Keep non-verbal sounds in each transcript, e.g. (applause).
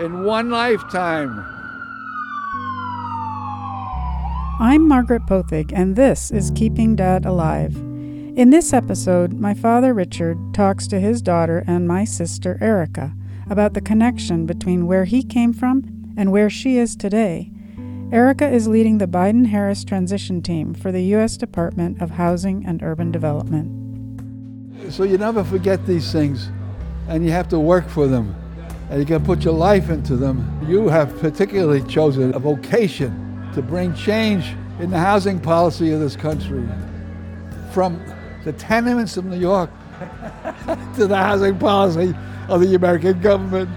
in one lifetime. I'm Margaret Poethig, and this is Keeping Dad Alive. In this episode, my father Richard talks to his daughter and my sister Erica about the connection between where he came from and where she is today. Erica is leading the Biden Harris transition team for the U.S. Department of Housing and Urban Development. So you never forget these things, and you have to work for them, and you can put your life into them. You have particularly chosen a vocation to bring change in the housing policy of this country. From the tenements of New York (laughs) to the housing policy of the American government.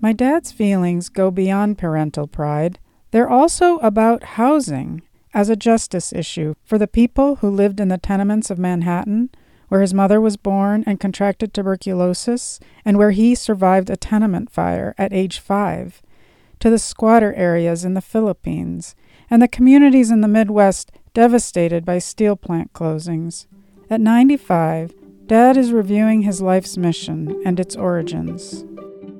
My dad's feelings go beyond parental pride. They're also about housing as a justice issue for the people who lived in the tenements of Manhattan, where his mother was born and contracted tuberculosis, and where he survived a tenement fire at age five, to the squatter areas in the Philippines, and the communities in the Midwest devastated by steel plant closings. At 95, Dad is reviewing his life's mission and its origins.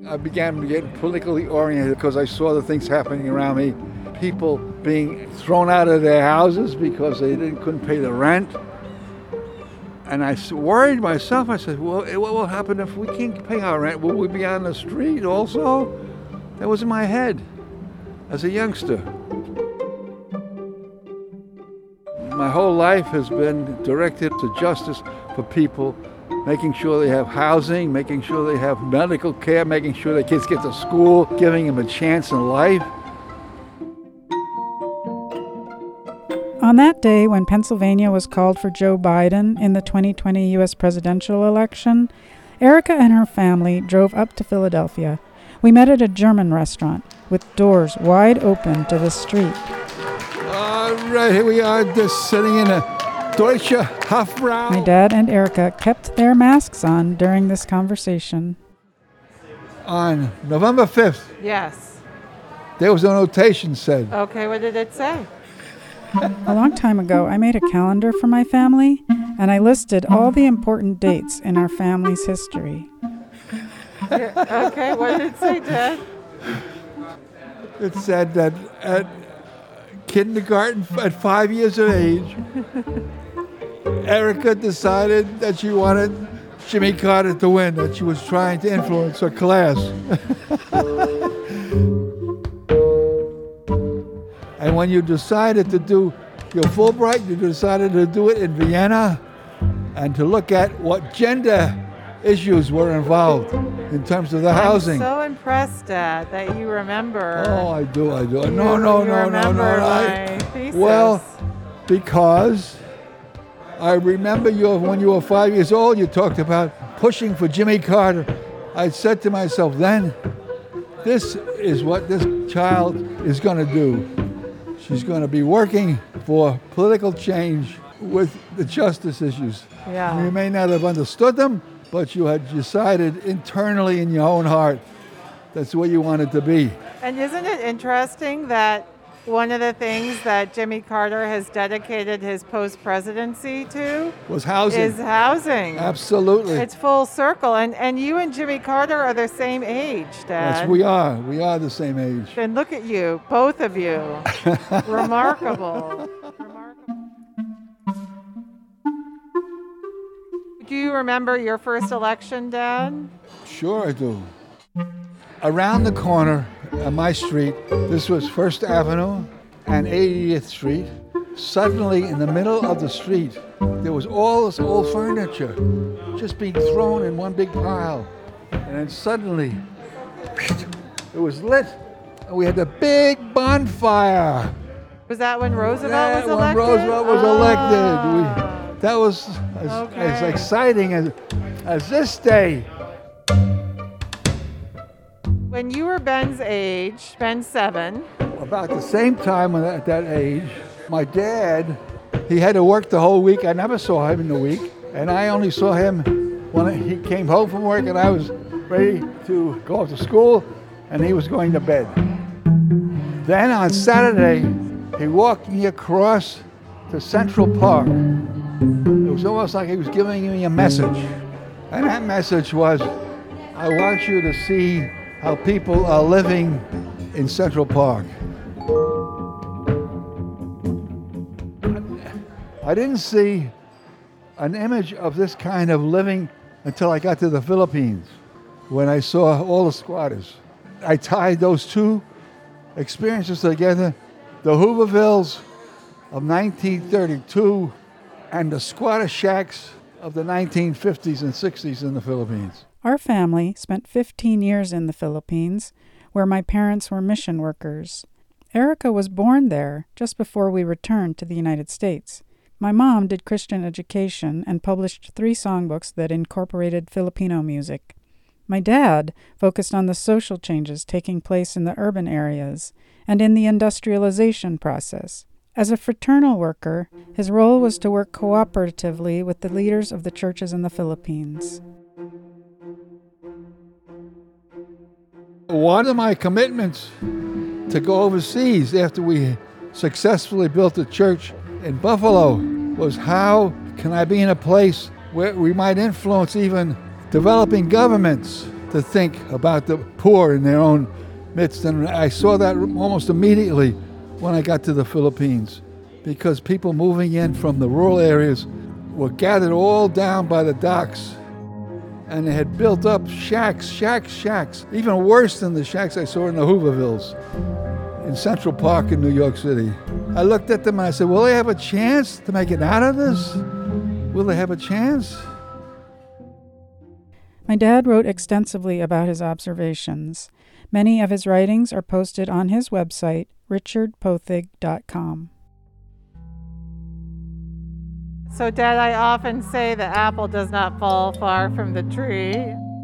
I began to get politically oriented because I saw the things happening around me. People being thrown out of their houses because they didn't, couldn't pay the rent. And I worried myself. I said, well, what will happen if we can't pay our rent? Will we be on the street also? That was in my head as a youngster. My whole life has been directed to justice for people making sure they have housing, making sure they have medical care, making sure their kids get to school, giving them a chance in life. On that day, when Pennsylvania was called for Joe Biden in the 2020 U.S. presidential election, Erica and her family drove up to Philadelphia. We met at a German restaurant with doors wide open to the street. All right, here we are, just sitting in a Deutsche Hofbrau. My dad and Erica kept their masks on during this conversation. On November 5th, Yes. there was a notation said, Okay, what did it say? A long time ago, I made a calendar for my family, and I listed all the important dates in our family's history. Okay, what did it say, Dad? it said that at kindergarten, at five years of age, Erica decided that she wanted Jimmy Carter to win, that she was trying to influence her class. (laughs) and when you decided to do your Fulbright, you decided to do it in Vienna and to look at what gender issues were involved in terms of the housing. I'm so impressed, Dad, that you remember. Oh, I do, I do. You- No, no, you no, no, no. remember I, thesis. well, because I remember you when you were five years old, you talked about pushing for Jimmy Carter. I said to myself then, this is what this child is going to do. She's going to be working for political change with the justice issues. Yeah. You may not have understood them, but you had decided internally in your own heart that's where you wanted to be. And isn't it interesting that one of the things that Jimmy Carter has dedicated his post presidency to Was housing. is housing? Absolutely. It's full circle. And, and you and Jimmy Carter are the same age, Dad. Yes, we are. We are the same age. And look at you, both of you. Remarkable. (laughs) Remarkable. Do you remember your first election, Dad? Sure, I do. Around the corner on my street, this was First Avenue and 80th Street. Suddenly, in the middle of the street, there was all this old furniture just being thrown in one big pile. And then suddenly, it was lit, and we had a big bonfire. Was that when Roosevelt was when elected? Roosevelt was elected. Ah. We, that was as, as exciting as, as this day. When you were Ben's age, Ben seven, About the same time at that age, my dad, he had to work the whole week. I never saw him in the week. And I only saw him when he came home from work and I was ready to go off to school and he was going to bed. Then on Saturday, he walked me across to Central Park. It was almost like he was giving me a message. And that message was, I want you to see how people are living in Central Park. I didn't see an image of this kind of living until I got to the Philippines when I saw all the squatters. I tied those two experiences together the Hoovervilles of 1932 and the squatter shacks of the 1950s and 60s in the Philippines. Our family spent 15 years in the Philippines, where my parents were mission workers. Erica was born there just before we returned to the United States. My mom did Christian education and published three songbooks that incorporated Filipino music. My dad focused on the social changes taking place in the urban areas and in the industrialization process. As a fraternal worker, his role was to work cooperatively with the leaders of the churches in the Philippines. One of my commitments to go overseas after we successfully built a church in Buffalo was how can I be in a place where we might influence even developing governments to think about the poor in their own midst. And I saw that almost immediately when I got to the Philippines because people moving in from the rural areas were gathered all down by the docks and they had built up shacks, shacks, shacks, even worse than the shacks I saw in the Hoovervilles in Central Park in New York City. I looked at them and I said, Will they have a chance to make it out of this? Will they have a chance? My dad wrote extensively about his observations. Many of his writings are posted on his website, richardpoethig.com. So, Dad, I often say the apple does not fall far from the tree.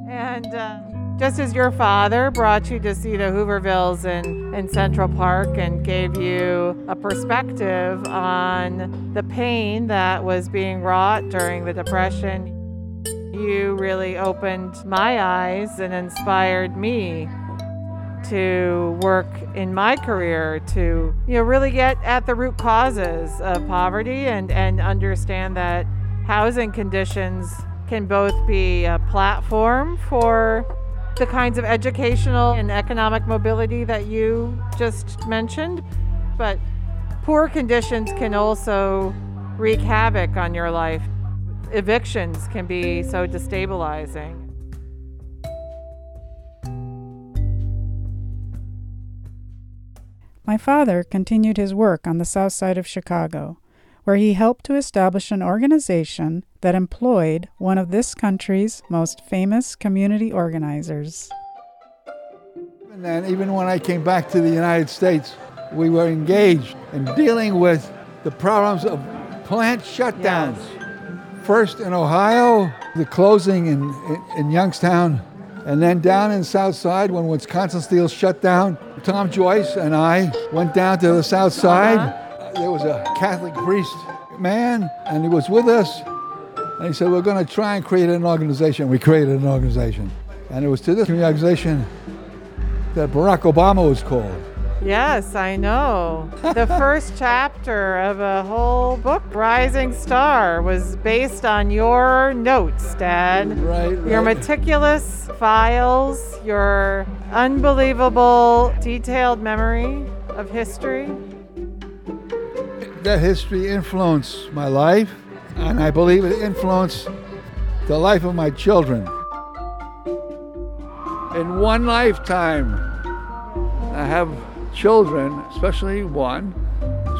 And uh, just as your father brought you to see the Hoovervilles in, in Central Park and gave you a perspective on the pain that was being wrought during the Depression, you really opened my eyes and inspired me to work in my career to you know really get at the root causes of poverty and and understand that housing conditions can both be a platform for the kinds of educational and economic mobility that you just mentioned but poor conditions can also wreak havoc on your life. Evictions can be so destabilizing My father continued his work on the south side of Chicago, where he helped to establish an organization that employed one of this country's most famous community organizers. And then, even when I came back to the United States, we were engaged in dealing with the problems of plant shutdowns. Yes. First in Ohio, the closing in, in, in Youngstown, and then down in South Side when Wisconsin Steel shut down, Tom Joyce and I went down to the South Side. Uh-huh. There was a Catholic priest man, and he was with us. And he said, We're going to try and create an organization. We created an organization. And it was to this organization that Barack Obama was called. Yes, I know. the (laughs) first chapter of a whole book, Rising Star, was based on your notes, Dad. Right. Your meticulous files, your unbelievable detailed memory of history. That history influenced my life, and I believe it influenced the life of my children. In one lifetime, I have children, especially one,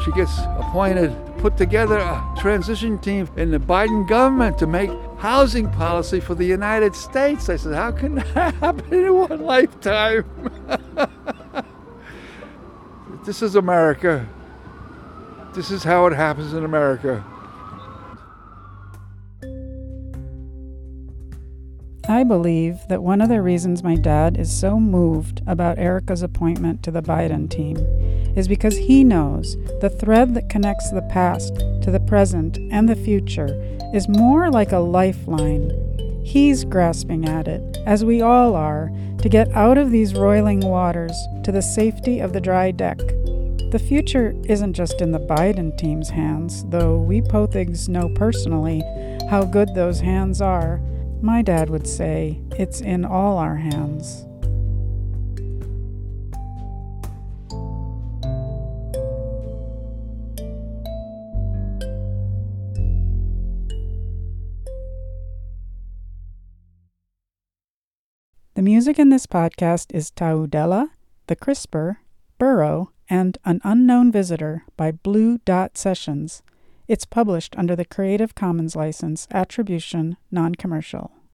she gets appointed to put together a transition team in the Biden government to make housing policy for the United States. I said, How can that (laughs) happen in one lifetime? (laughs) this is America. This is how it happens in America. I believe that one of the reasons my dad is so moved about Erica's appointment to the Biden team is because he knows the thread that connects the past to the present and the future is more like a lifeline. He's grasping at it, as we all are, to get out of these roiling waters to the safety of the dry deck. The future isn't just in the Biden team's hands, though we Poethigs know personally how good those hands are My dad would say, It's in all our hands. The music in this podcast is Taudella, The Crisper, Burrow, and An Unknown Visitor by Blue Dot Sessions. It's published under the Creative Commons license, Attribution, Non Commercial.